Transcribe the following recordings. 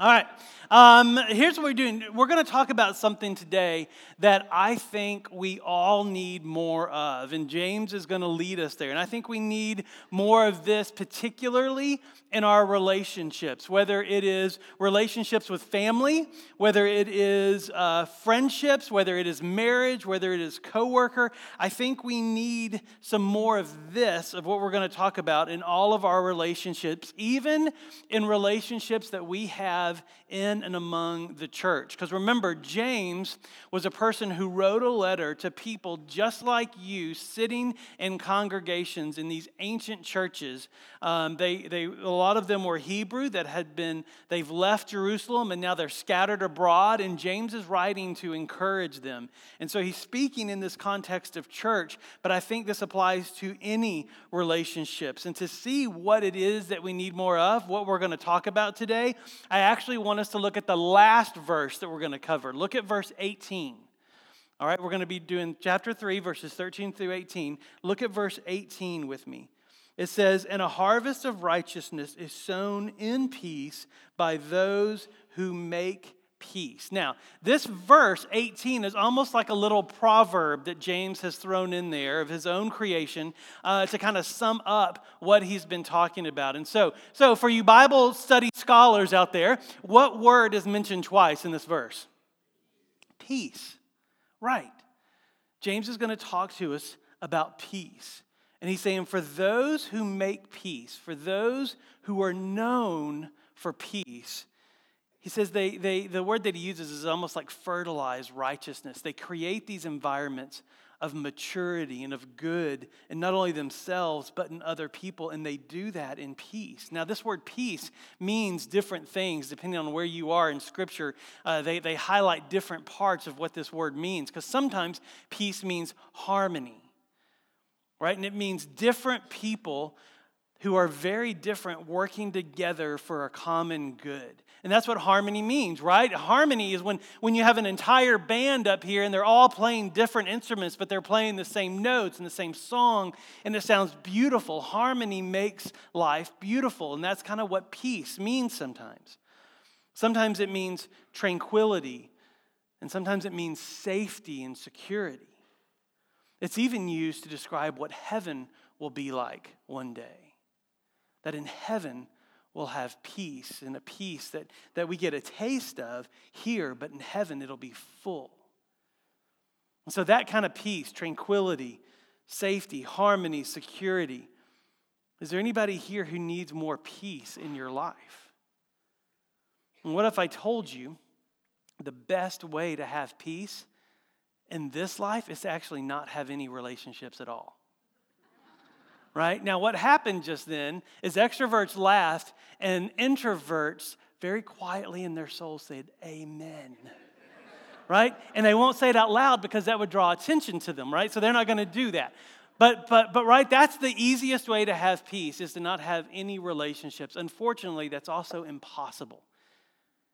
All right. Um, here's what we're doing. We're going to talk about something today that I think we all need more of. And James is going to lead us there. And I think we need more of this, particularly in our relationships, whether it is relationships with family, whether it is uh, friendships, whether it is marriage, whether it is coworker. I think we need some more of this, of what we're going to talk about in all of our relationships, even in relationships that we have have in and among the church. Because remember, James was a person who wrote a letter to people just like you sitting in congregations in these ancient churches. Um, they, they, a lot of them were Hebrew that had been, they've left Jerusalem and now they're scattered abroad. And James is writing to encourage them. And so he's speaking in this context of church, but I think this applies to any relationships. And to see what it is that we need more of, what we're going to talk about today, I actually want us to look at the last verse that we're going to cover. Look at verse 18. All right, we're going to be doing chapter 3, verses 13 through 18. Look at verse 18 with me. It says, And a harvest of righteousness is sown in peace by those who make peace. Now, this verse 18 is almost like a little proverb that James has thrown in there of his own creation uh, to kind of sum up what he's been talking about. And so, so, for you Bible study scholars out there, what word is mentioned twice in this verse? Peace. Right. James is going to talk to us about peace. And he's saying, for those who make peace, for those who are known for peace, he says they, they, the word that he uses is almost like fertilize righteousness. They create these environments of maturity and of good and not only themselves, but in other people, and they do that in peace. Now, this word peace means different things depending on where you are in Scripture. Uh, they, they highlight different parts of what this word means, because sometimes peace means harmony, right? And it means different people who are very different working together for a common good. And that's what harmony means, right? Harmony is when, when you have an entire band up here and they're all playing different instruments, but they're playing the same notes and the same song, and it sounds beautiful. Harmony makes life beautiful, and that's kind of what peace means sometimes. Sometimes it means tranquility, and sometimes it means safety and security. It's even used to describe what heaven will be like one day. That in heaven, we'll have peace and a peace that, that we get a taste of here, but in heaven it'll be full. And so, that kind of peace, tranquility, safety, harmony, security. Is there anybody here who needs more peace in your life? And what if I told you the best way to have peace in this life is to actually not have any relationships at all? Right? Now, what happened just then is extroverts laughed and introverts very quietly in their soul said, Amen. right? And they won't say it out loud because that would draw attention to them, right? So they're not going to do that. But, but, but, right, that's the easiest way to have peace is to not have any relationships. Unfortunately, that's also impossible.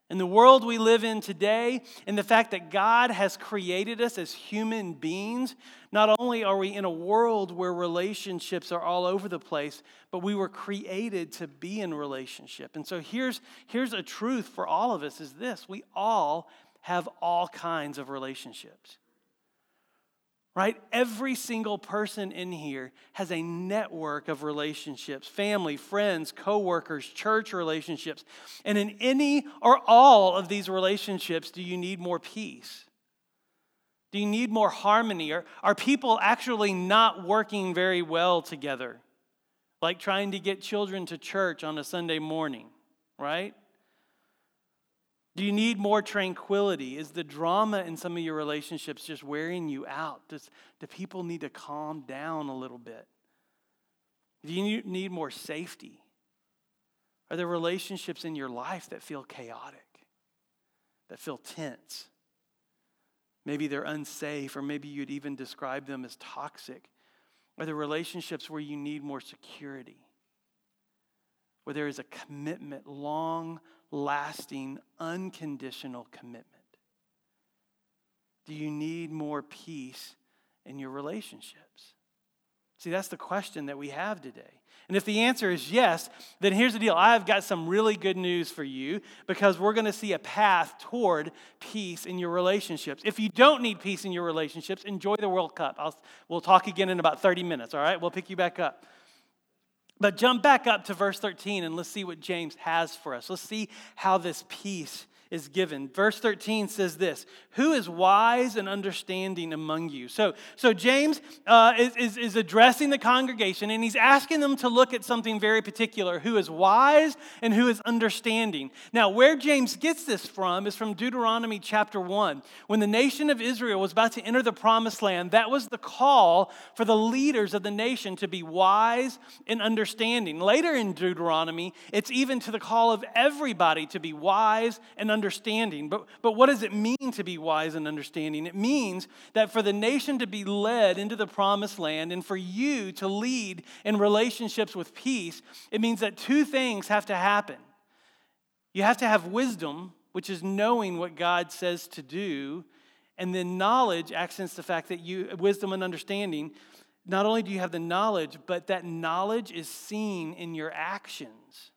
In the world we live in today, and the fact that God has created us as human beings, not only are we in a world where relationships are all over the place, but we were created to be in relationship. And so here's, here's a truth for all of us is this we all have all kinds of relationships right? Every single person in here has a network of relationships family, friends, coworkers, church relationships. And in any or all of these relationships, do you need more peace? Do you need more harmony? Are, are people actually not working very well together? Like trying to get children to church on a Sunday morning, right? Do you need more tranquility? Is the drama in some of your relationships just wearing you out? Does, do people need to calm down a little bit? Do you need more safety? Are there relationships in your life that feel chaotic, that feel tense? Maybe they're unsafe, or maybe you'd even describe them as toxic. Are there relationships where you need more security? Where there is a commitment, long lasting, unconditional commitment? Do you need more peace in your relationships? See, that's the question that we have today. And if the answer is yes, then here's the deal. I've got some really good news for you because we're going to see a path toward peace in your relationships. If you don't need peace in your relationships, enjoy the World Cup. I'll, we'll talk again in about 30 minutes, all right? We'll pick you back up. But jump back up to verse 13 and let's see what James has for us. Let's see how this peace is given. Verse 13 says this Who is wise and understanding among you? So, so James uh, is, is, is addressing the congregation and he's asking them to look at something very particular who is wise and who is understanding. Now, where James gets this from is from Deuteronomy chapter 1. When the nation of Israel was about to enter the promised land, that was the call for the leaders of the nation to be wise and understanding. Later in Deuteronomy, it's even to the call of everybody to be wise and understanding understanding. But, but what does it mean to be wise and understanding? It means that for the nation to be led into the promised land and for you to lead in relationships with peace, it means that two things have to happen. You have to have wisdom, which is knowing what God says to do, and then knowledge accents the fact that you, wisdom and understanding, not only do you have the knowledge, but that knowledge is seen in your actions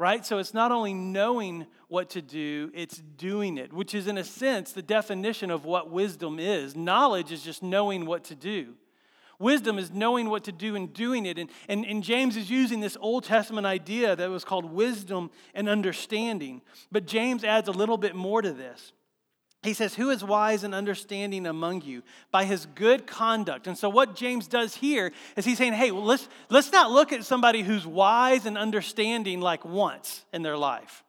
right? So it's not only knowing what to do, it's doing it, which is, in a sense, the definition of what wisdom is. Knowledge is just knowing what to do. Wisdom is knowing what to do and doing it. And, and, and James is using this Old Testament idea that was called wisdom and understanding. But James adds a little bit more to this. He says, Who is wise and understanding among you? By his good conduct. And so, what James does here is he's saying, Hey, well, let's, let's not look at somebody who's wise and understanding like once in their life,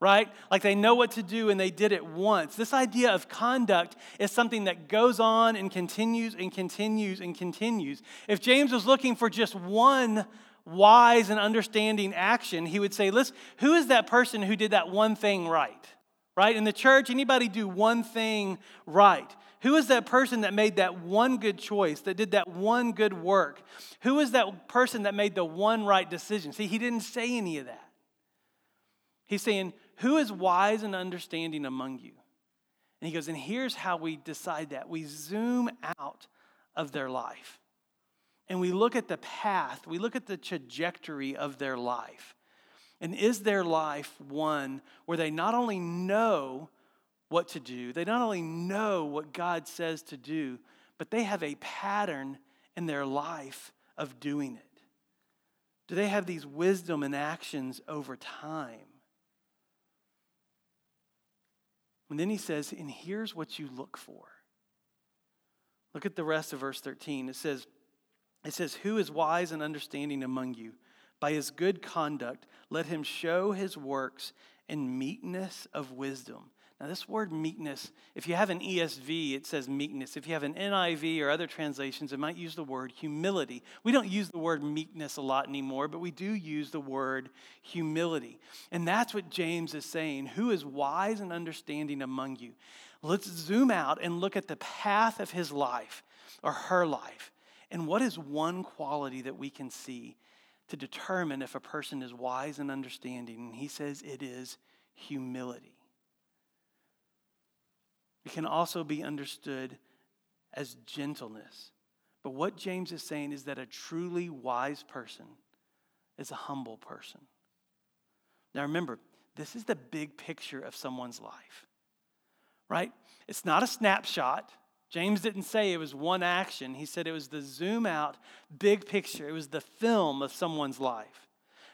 right? Like they know what to do and they did it once. This idea of conduct is something that goes on and continues and continues and continues. If James was looking for just one wise and understanding action, he would say, Listen, who is that person who did that one thing right? right? In the church, anybody do one thing right? Who is that person that made that one good choice, that did that one good work? Who is that person that made the one right decision? See, he didn't say any of that. He's saying, Who is wise and understanding among you? And he goes, And here's how we decide that we zoom out of their life and we look at the path, we look at the trajectory of their life. And is their life one where they not only know what to do, they not only know what God says to do, but they have a pattern in their life of doing it? Do they have these wisdom and actions over time? And then he says, and here's what you look for. Look at the rest of verse 13. It says, it says, Who is wise and understanding among you? By his good conduct, let him show his works in meekness of wisdom. Now, this word meekness, if you have an ESV, it says meekness. If you have an NIV or other translations, it might use the word humility. We don't use the word meekness a lot anymore, but we do use the word humility. And that's what James is saying. Who is wise and understanding among you? Let's zoom out and look at the path of his life or her life. And what is one quality that we can see to determine if a person is wise and understanding. And he says it is humility. It can also be understood as gentleness. But what James is saying is that a truly wise person is a humble person. Now remember, this is the big picture of someone's life, right? It's not a snapshot. James didn't say it was one action. He said it was the zoom out, big picture. It was the film of someone's life.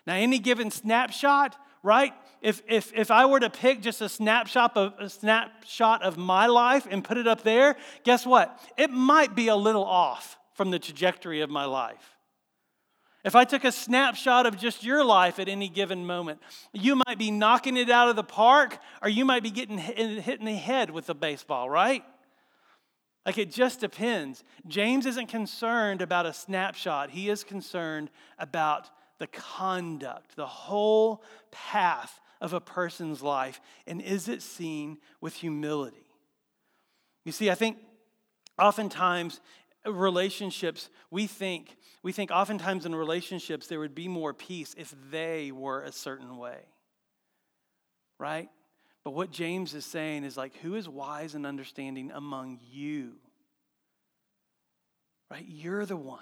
Now, any given snapshot, right? If, if, if I were to pick just a snapshot, of, a snapshot of my life and put it up there, guess what? It might be a little off from the trajectory of my life. If I took a snapshot of just your life at any given moment, you might be knocking it out of the park or you might be getting hit in the head with a baseball, right? Like it just depends. James isn't concerned about a snapshot, he is concerned about the conduct, the whole path of a person's life. And is it seen with humility? You see, I think oftentimes relationships, we think, we think oftentimes in relationships there would be more peace if they were a certain way. Right? But what James is saying is like, who is wise and understanding among you? right? You're the one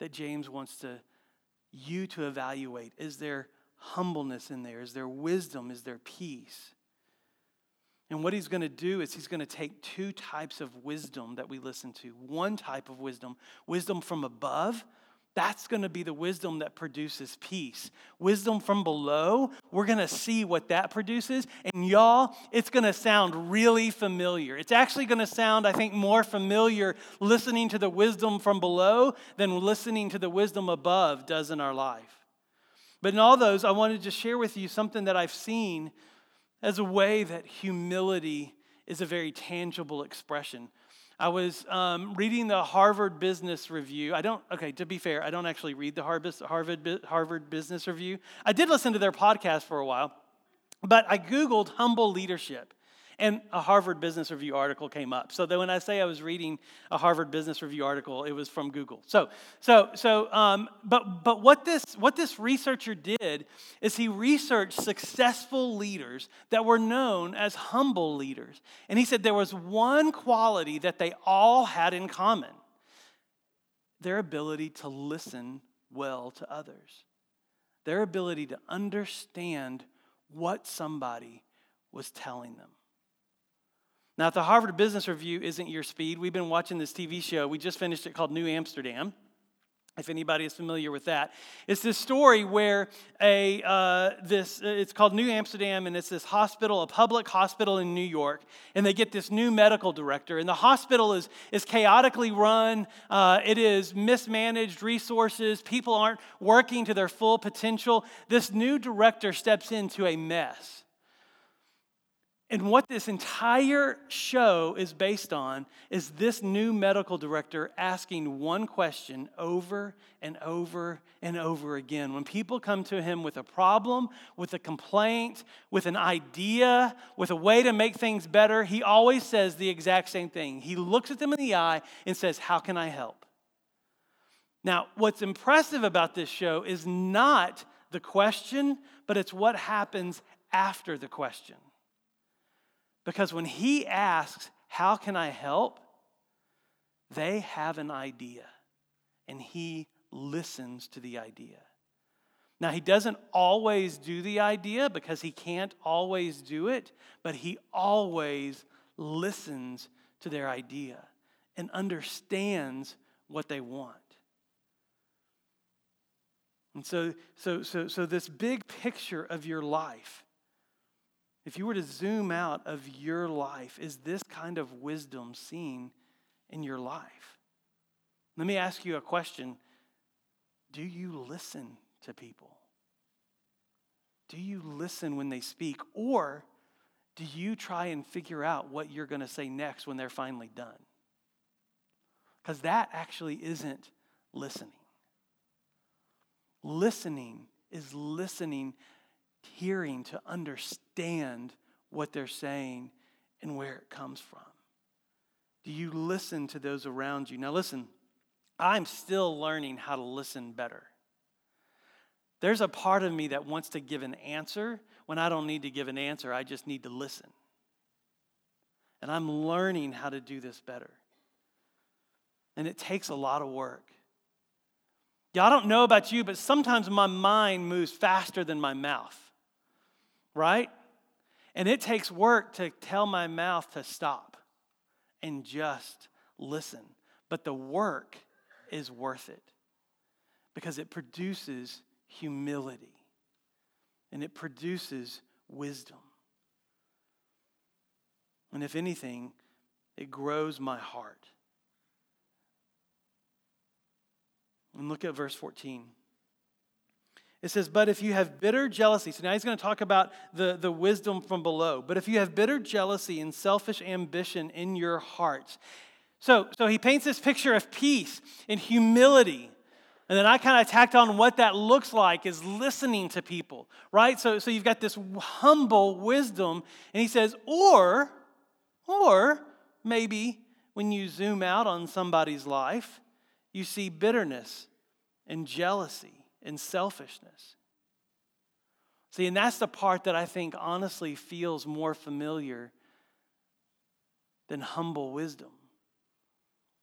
that James wants to you to evaluate. Is there humbleness in there? Is there wisdom? Is there peace? And what he's going to do is he's going to take two types of wisdom that we listen to. One type of wisdom, wisdom from above, that's going to be the wisdom that produces peace. Wisdom from below, we're going to see what that produces. And y'all, it's going to sound really familiar. It's actually going to sound, I think, more familiar listening to the wisdom from below than listening to the wisdom above does in our life. But in all those, I wanted to share with you something that I've seen as a way that humility is a very tangible expression. I was um, reading the Harvard Business Review. I don't, okay, to be fair, I don't actually read the Harvard, Harvard Business Review. I did listen to their podcast for a while, but I Googled humble leadership. And a Harvard Business Review article came up. So when I say I was reading a Harvard Business Review article, it was from Google. So, so, so, um, but, but what this what this researcher did is he researched successful leaders that were known as humble leaders, and he said there was one quality that they all had in common: their ability to listen well to others, their ability to understand what somebody was telling them. Now, if the Harvard Business Review isn't your speed, we've been watching this TV show. We just finished it called New Amsterdam. If anybody is familiar with that, it's this story where a uh, this it's called New Amsterdam, and it's this hospital, a public hospital in New York, and they get this new medical director, and the hospital is is chaotically run. Uh, it is mismanaged resources. People aren't working to their full potential. This new director steps into a mess. And what this entire show is based on is this new medical director asking one question over and over and over again. When people come to him with a problem, with a complaint, with an idea, with a way to make things better, he always says the exact same thing. He looks at them in the eye and says, How can I help? Now, what's impressive about this show is not the question, but it's what happens after the question. Because when he asks, How can I help? they have an idea, and he listens to the idea. Now, he doesn't always do the idea because he can't always do it, but he always listens to their idea and understands what they want. And so, so, so, so this big picture of your life if you were to zoom out of your life, is this kind of wisdom seen in your life? Let me ask you a question Do you listen to people? Do you listen when they speak? Or do you try and figure out what you're going to say next when they're finally done? Because that actually isn't listening. Listening is listening hearing to understand what they're saying and where it comes from? Do you listen to those around you? Now, listen, I'm still learning how to listen better. There's a part of me that wants to give an answer when I don't need to give an answer, I just need to listen. And I'm learning how to do this better. And it takes a lot of work. Yeah, I don't know about you, but sometimes my mind moves faster than my mouth right? And it takes work to tell my mouth to stop and just listen. But the work is worth it because it produces humility and it produces wisdom. And if anything, it grows my heart. And look at verse 14. It says, But if you have bitter jealousy, so now he's going to talk about the, the wisdom from below. But if you have bitter jealousy and selfish ambition in your hearts. So, so he paints this picture of peace and humility. And then I kind of tacked on what that looks like is listening to people, right? So, so you've got this humble wisdom. And he says, or, or maybe when you zoom out on somebody's life, you see bitterness and jealousy and selfishness. See, and that's the part that I think honestly feels more familiar than humble wisdom.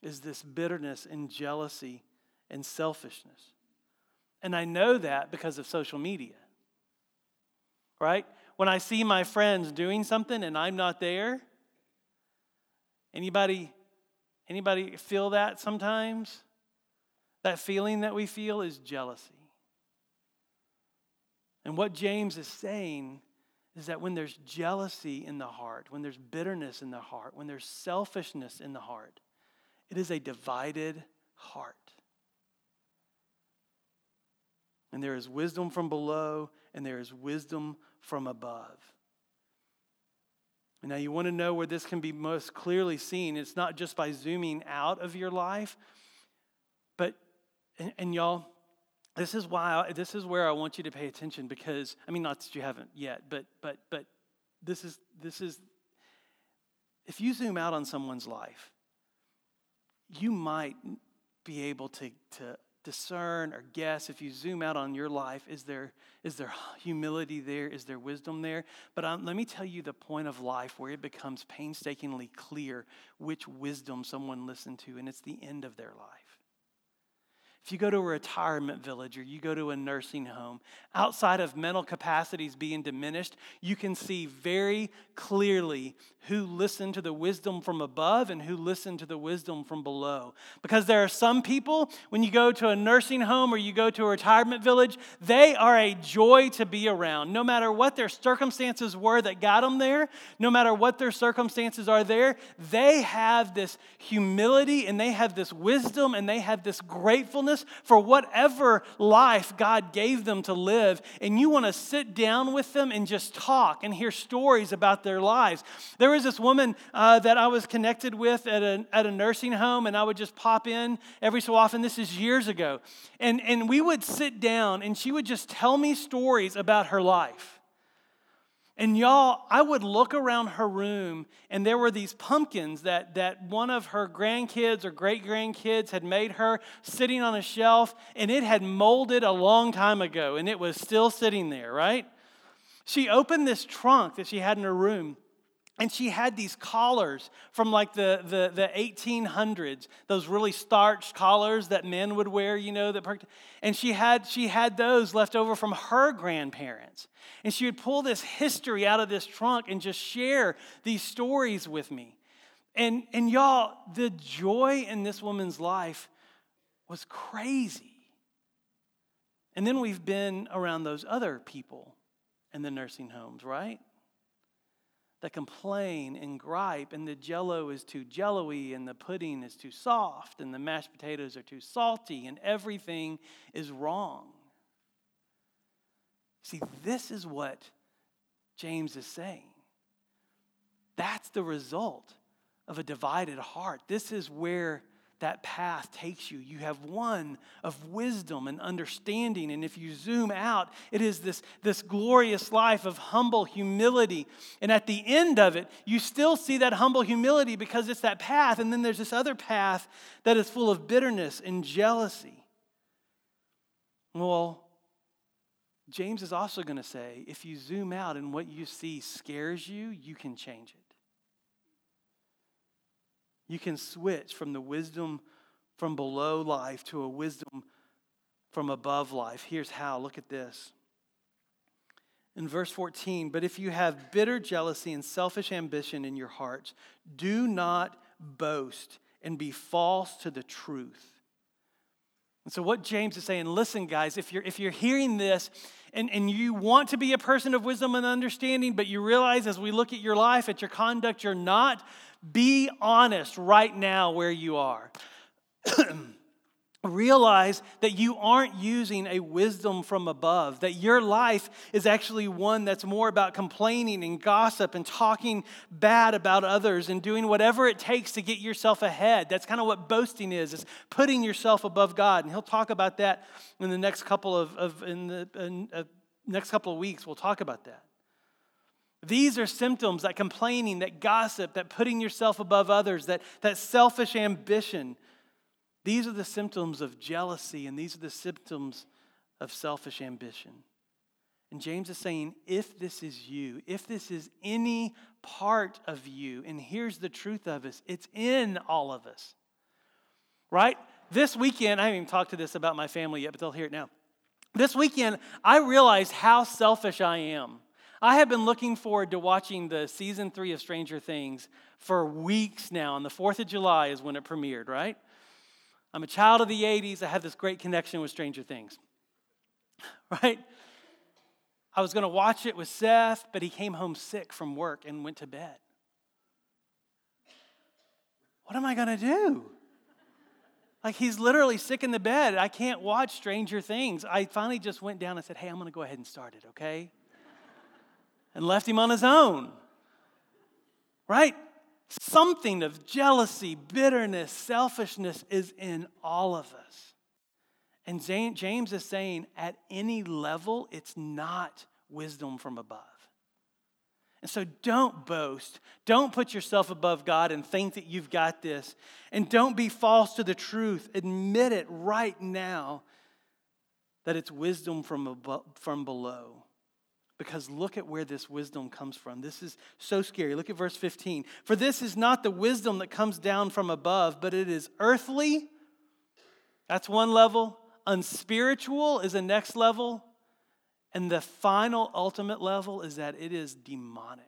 is this bitterness and jealousy and selfishness. And I know that because of social media. Right? When I see my friends doing something and I'm not there, anybody anybody feel that sometimes? That feeling that we feel is jealousy. And what James is saying is that when there's jealousy in the heart, when there's bitterness in the heart, when there's selfishness in the heart, it is a divided heart. And there is wisdom from below, and there is wisdom from above. And now, you want to know where this can be most clearly seen. It's not just by zooming out of your life, but, and, and y'all, this is why I, this is where I want you to pay attention because I mean not that you haven't yet, but but but this is this is if you zoom out on someone's life, you might be able to to discern or guess if you zoom out on your life is there is there humility there? Is there wisdom there? But um, let me tell you the point of life where it becomes painstakingly clear which wisdom someone listened to and it's the end of their life if you go to a retirement village or you go to a nursing home, outside of mental capacities being diminished, you can see very clearly who listened to the wisdom from above and who listened to the wisdom from below. Because there are some people, when you go to a nursing home or you go to a retirement village, they are a joy to be around. No matter what their circumstances were that got them there, no matter what their circumstances are there, they have this humility and they have this wisdom and they have this gratefulness for whatever life God gave them to live, and you want to sit down with them and just talk and hear stories about their lives. There was this woman uh, that I was connected with at a, at a nursing home, and I would just pop in every so often. This is years ago. And, and we would sit down, and she would just tell me stories about her life. And y'all, I would look around her room, and there were these pumpkins that, that one of her grandkids or great grandkids had made her sitting on a shelf, and it had molded a long time ago, and it was still sitting there, right? She opened this trunk that she had in her room, and she had these collars from like the, the, the 1800s, those really starched collars that men would wear, you know, that and she had she had those left over from her grandparents. And she would pull this history out of this trunk and just share these stories with me. And, and y'all, the joy in this woman's life was crazy. And then we've been around those other people in the nursing homes, right? That complain and gripe, and the jello is too jello-y, and the pudding is too soft, and the mashed potatoes are too salty, and everything is wrong. See, this is what James is saying. That's the result of a divided heart. This is where that path takes you. You have one of wisdom and understanding. And if you zoom out, it is this, this glorious life of humble humility. And at the end of it, you still see that humble humility because it's that path. And then there's this other path that is full of bitterness and jealousy. Well, James is also going to say if you zoom out and what you see scares you, you can change it. You can switch from the wisdom from below life to a wisdom from above life. Here's how look at this. In verse 14, but if you have bitter jealousy and selfish ambition in your hearts, do not boast and be false to the truth. And so, what James is saying, listen, guys, if you're, if you're hearing this and, and you want to be a person of wisdom and understanding, but you realize as we look at your life, at your conduct, you're not, be honest right now where you are. Realize that you aren't using a wisdom from above, that your life is actually one that's more about complaining and gossip and talking bad about others and doing whatever it takes to get yourself ahead. That's kind of what boasting is, is putting yourself above God. And he'll talk about that in the next couple of, of in the in, uh, next couple of weeks. We'll talk about that. These are symptoms that complaining, that gossip, that putting yourself above others, that, that selfish ambition. These are the symptoms of jealousy, and these are the symptoms of selfish ambition. And James is saying, if this is you, if this is any part of you, and here's the truth of us it's in all of us. right? This weekend, I haven't even talked to this about my family yet, but they'll hear it now. This weekend, I realized how selfish I am. I have been looking forward to watching the season three of Stranger Things for weeks now, and the 4th of July is when it premiered, right? I'm a child of the 80s. I have this great connection with Stranger Things, right? I was going to watch it with Seth, but he came home sick from work and went to bed. What am I going to do? Like he's literally sick in the bed. I can't watch Stranger Things. I finally just went down and said, Hey, I'm going to go ahead and start it, okay? And left him on his own. Right? Something of jealousy, bitterness, selfishness is in all of us. And James is saying, at any level, it's not wisdom from above. And so don't boast. Don't put yourself above God and think that you've got this. And don't be false to the truth. Admit it right now that it's wisdom from, above, from below. Because look at where this wisdom comes from. This is so scary. Look at verse 15. For this is not the wisdom that comes down from above, but it is earthly. That's one level. Unspiritual is the next level. And the final, ultimate level is that it is demonic.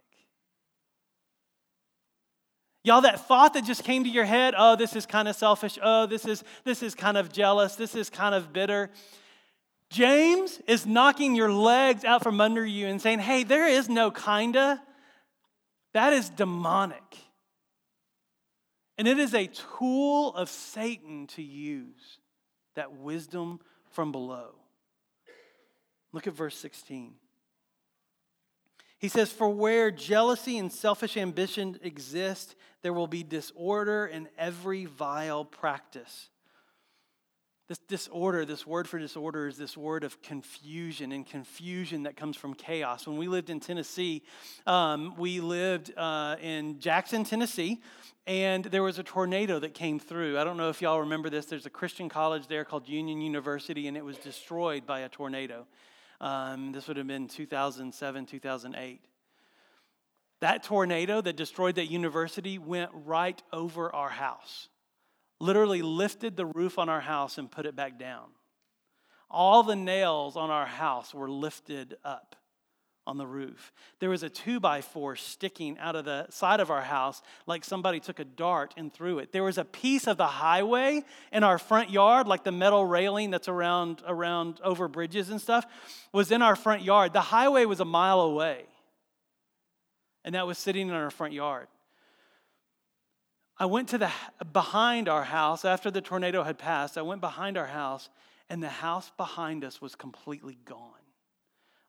Y'all, that thought that just came to your head, oh, this is kind of selfish, oh, this is this is kind of jealous, this is kind of bitter. James is knocking your legs out from under you and saying, hey, there is no kinda. That is demonic. And it is a tool of Satan to use that wisdom from below. Look at verse 16. He says, For where jealousy and selfish ambition exist, there will be disorder in every vile practice. This disorder, this word for disorder, is this word of confusion and confusion that comes from chaos. When we lived in Tennessee, um, we lived uh, in Jackson, Tennessee, and there was a tornado that came through. I don't know if y'all remember this. There's a Christian college there called Union University, and it was destroyed by a tornado. Um, this would have been 2007, 2008. That tornado that destroyed that university went right over our house literally lifted the roof on our house and put it back down. All the nails on our house were lifted up on the roof. There was a two by four sticking out of the side of our house like somebody took a dart and threw it. There was a piece of the highway in our front yard, like the metal railing that's around, around over bridges and stuff, was in our front yard. The highway was a mile away, and that was sitting in our front yard. I went to the behind our house after the tornado had passed. I went behind our house, and the house behind us was completely gone.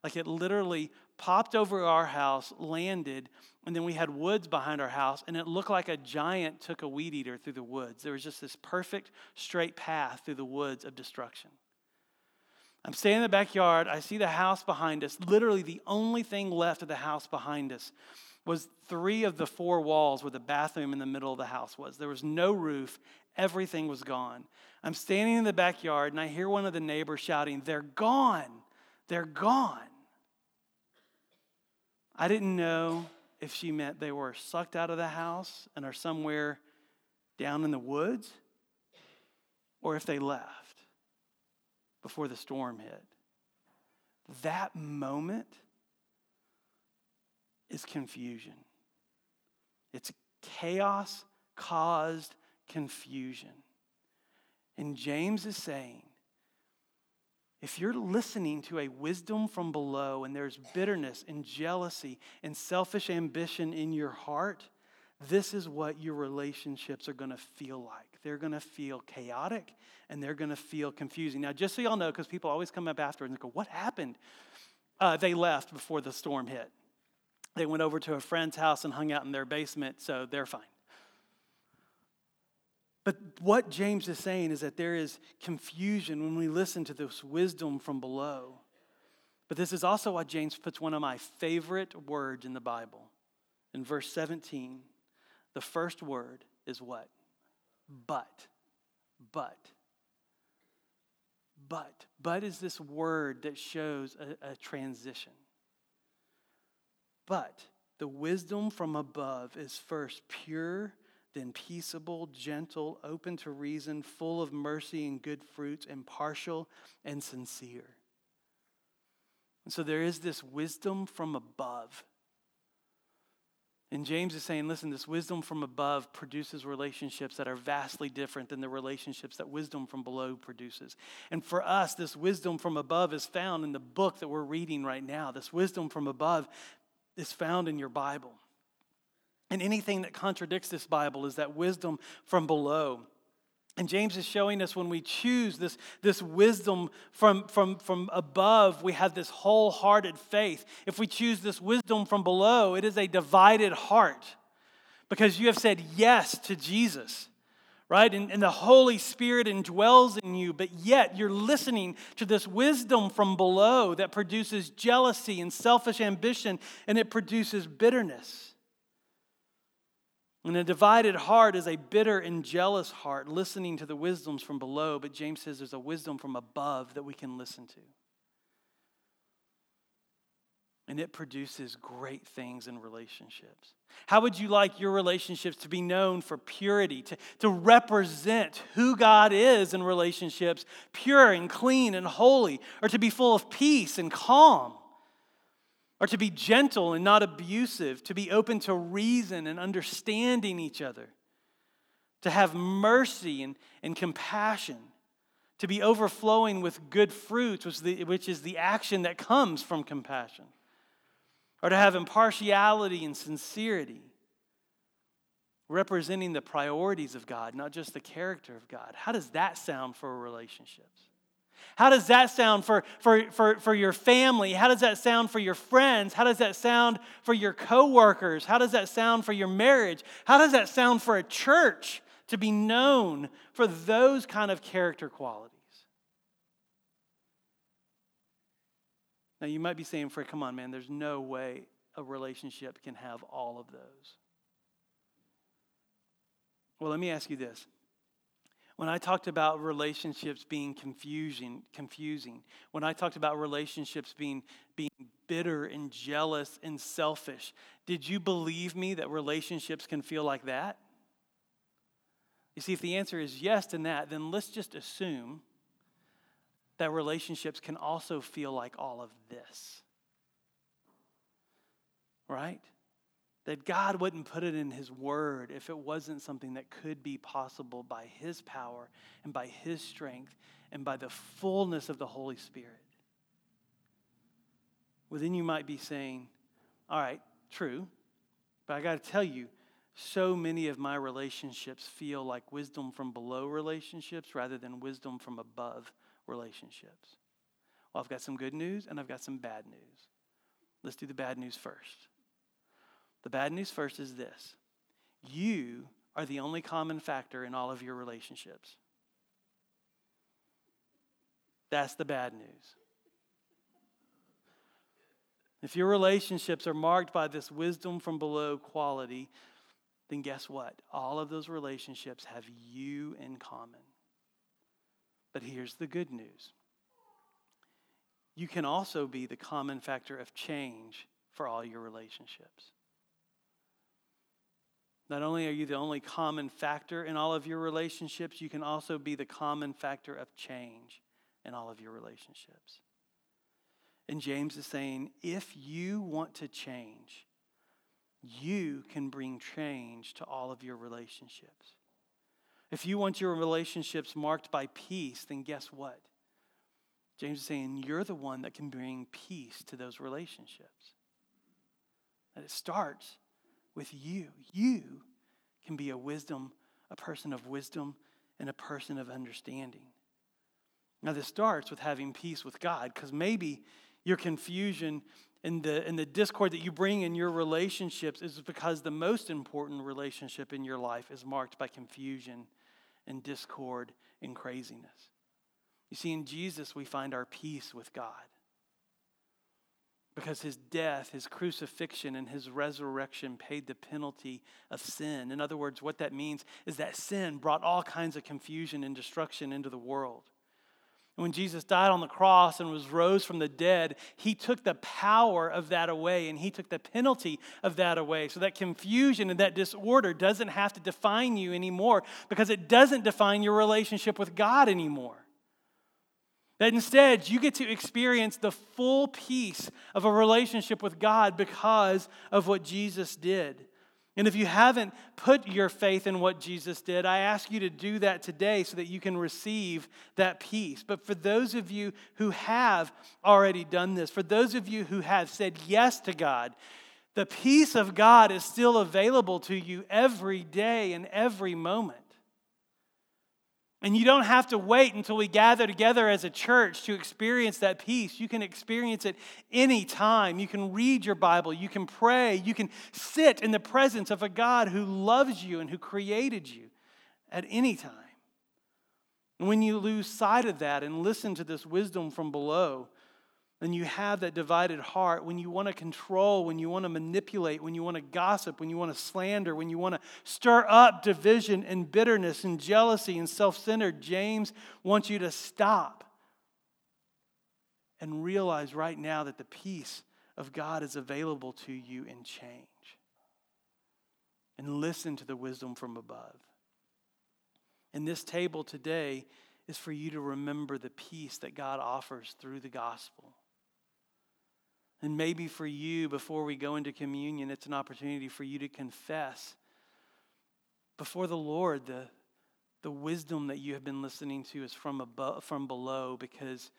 Like it literally popped over our house, landed, and then we had woods behind our house, and it looked like a giant took a weed eater through the woods. There was just this perfect straight path through the woods of destruction. I'm standing in the backyard. I see the house behind us. Literally, the only thing left of the house behind us was three of the four walls where the bathroom in the middle of the house was. There was no roof, everything was gone. I'm standing in the backyard and I hear one of the neighbors shouting, They're gone! They're gone! I didn't know if she meant they were sucked out of the house and are somewhere down in the woods or if they left before the storm hit. That moment is confusion. It's chaos caused confusion. And James is saying, if you're listening to a wisdom from below and there's bitterness and jealousy and selfish ambition in your heart, this is what your relationships are going to feel like. They're going to feel chaotic and they're going to feel confusing. Now, just so y'all know, because people always come up after and go, What happened? Uh, they left before the storm hit. They went over to a friend's house and hung out in their basement, so they're fine. But what James is saying is that there is confusion when we listen to this wisdom from below. But this is also why James puts one of my favorite words in the Bible. In verse 17, the first word is what? But. But. But. But is this word that shows a, a transition. But the wisdom from above is first pure, then peaceable, gentle, open to reason, full of mercy and good fruits, impartial and sincere. And so there is this wisdom from above. And James is saying, listen, this wisdom from above produces relationships that are vastly different than the relationships that wisdom from below produces. And for us, this wisdom from above is found in the book that we're reading right now. This wisdom from above is found in your Bible. And anything that contradicts this Bible is that wisdom from below. And James is showing us when we choose this, this wisdom from, from, from above, we have this wholehearted faith. If we choose this wisdom from below, it is a divided heart because you have said yes to Jesus, right? And, and the Holy Spirit indwells in you, but yet you're listening to this wisdom from below that produces jealousy and selfish ambition, and it produces bitterness. And a divided heart is a bitter and jealous heart, listening to the wisdoms from below. But James says there's a wisdom from above that we can listen to. And it produces great things in relationships. How would you like your relationships to be known for purity, to, to represent who God is in relationships, pure and clean and holy, or to be full of peace and calm? or to be gentle and not abusive, to be open to reason and understanding each other, to have mercy and, and compassion, to be overflowing with good fruits, which, the, which is the action that comes from compassion, or to have impartiality and sincerity, representing the priorities of God, not just the character of God. How does that sound for relationships? How does that sound for, for, for, for your family? How does that sound for your friends? How does that sound for your coworkers? How does that sound for your marriage? How does that sound for a church to be known for those kind of character qualities? Now, you might be saying, Fred, come on, man, there's no way a relationship can have all of those. Well, let me ask you this when I talked about relationships being confusing, confusing, when I talked about relationships being, being bitter and jealous and selfish, did you believe me that relationships can feel like that? You see, if the answer is yes to that, then let's just assume that relationships can also feel like all of this. Right? that God wouldn't put it in His Word if it wasn't something that could be possible by His power and by His strength and by the fullness of the Holy Spirit. Well, then you might be saying, all right, true, but I got to tell you, so many of my relationships feel like wisdom from below relationships rather than wisdom from above relationships. Well, I've got some good news and I've got some bad news. Let's do the bad news first. The bad news first is this you are the only common factor in all of your relationships. That's the bad news. If your relationships are marked by this wisdom from below quality, then guess what? All of those relationships have you in common. But here's the good news you can also be the common factor of change for all your relationships. Not only are you the only common factor in all of your relationships, you can also be the common factor of change in all of your relationships. And James is saying if you want to change, you can bring change to all of your relationships. If you want your relationships marked by peace, then guess what? James is saying you're the one that can bring peace to those relationships. That it starts with you. You can be a wisdom, a person of wisdom, and a person of understanding. Now, this starts with having peace with God, because maybe your confusion and the, and the discord that you bring in your relationships is because the most important relationship in your life is marked by confusion and discord and craziness. You see, in Jesus, we find our peace with God because his death, his crucifixion, and his resurrection paid the penalty of sin. In other words, what that means is that sin brought all kinds of confusion and destruction into the world. When Jesus died on the cross and was rose from the dead, he took the power of that away and he took the penalty of that away. So that confusion and that disorder doesn't have to define you anymore because it doesn't define your relationship with God anymore. That instead, you get to experience the full peace of a relationship with God because of what Jesus did. And if you haven't put your faith in what Jesus did, I ask you to do that today so that you can receive that peace. But for those of you who have already done this, for those of you who have said yes to God, the peace of God is still available to you every day and every moment. And you don't have to wait until we gather together as a church to experience that peace. You can experience it anytime. You can read your Bible. You can pray. You can sit in the presence of a God who loves you and who created you at any time. And when you lose sight of that and listen to this wisdom from below, then you have that divided heart when you want to control, when you want to manipulate, when you want to gossip, when you want to slander, when you want to stir up division and bitterness and jealousy and self centered. James wants you to stop and realize right now that the peace of God is available to you in change. And listen to the wisdom from above. And this table today is for you to remember the peace that God offers through the gospel. And maybe for you, before we go into communion, it's an opportunity for you to confess before the Lord the, the wisdom that you have been listening to is from, above, from below because,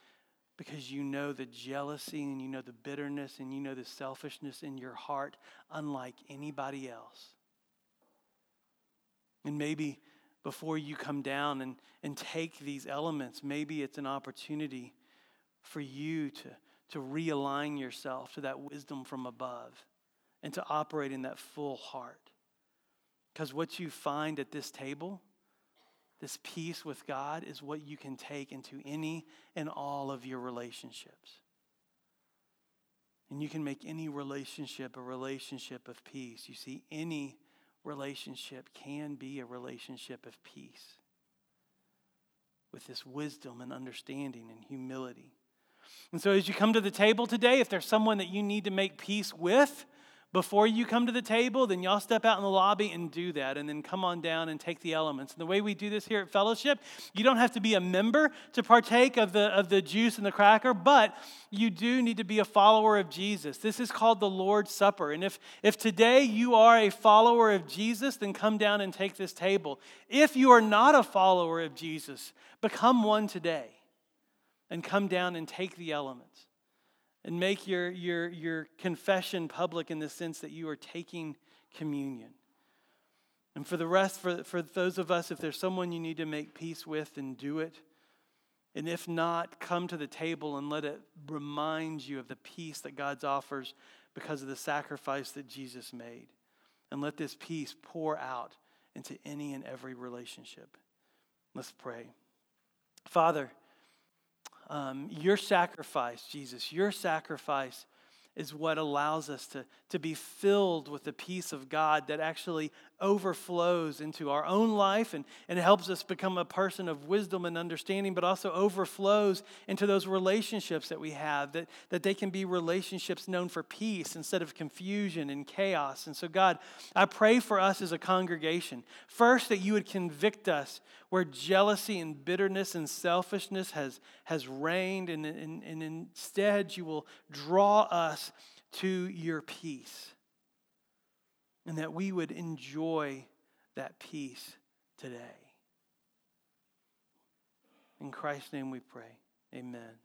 because you know the jealousy and you know the bitterness and you know the selfishness in your heart unlike anybody else. And maybe before you come down and, and take these elements, maybe it's an opportunity for you to to realign yourself to that wisdom from above and to operate in that full heart. Because what you find at this table, this peace with God, is what you can take into any and all of your relationships. And you can make any relationship a relationship of peace. You see, any relationship can be a relationship of peace with this wisdom and understanding and humility. And so, as you come to the table today, if there's someone that you need to make peace with before you come to the table, then y'all step out in the lobby and do that, and then come on down and take the elements. And the way we do this here at Fellowship, you don't have to be a member to partake of the, of the juice and the cracker, but you do need to be a follower of Jesus. This is called the Lord's Supper. And if, if today you are a follower of Jesus, then come down and take this table. If you are not a follower of Jesus, become one today and come down and take the elements and make your, your, your confession public in the sense that you are taking communion. And for the rest, for, for those of us, if there's someone you need to make peace with, then do it. And if not, come to the table and let it remind you of the peace that God offers because of the sacrifice that Jesus made. And let this peace pour out into any and every relationship. Let's pray. Father, um, your sacrifice, Jesus, your sacrifice is what allows us to, to be filled with the peace of God that actually overflows into our own life and, and helps us become a person of wisdom and understanding, but also overflows into those relationships that we have, that, that they can be relationships known for peace instead of confusion and chaos. And so, God, I pray for us as a congregation. First, that you would convict us where jealousy and bitterness and selfishness has, has reigned, and, and, and instead you will draw us to your peace and that we would enjoy that peace today. In Christ's name we pray. Amen.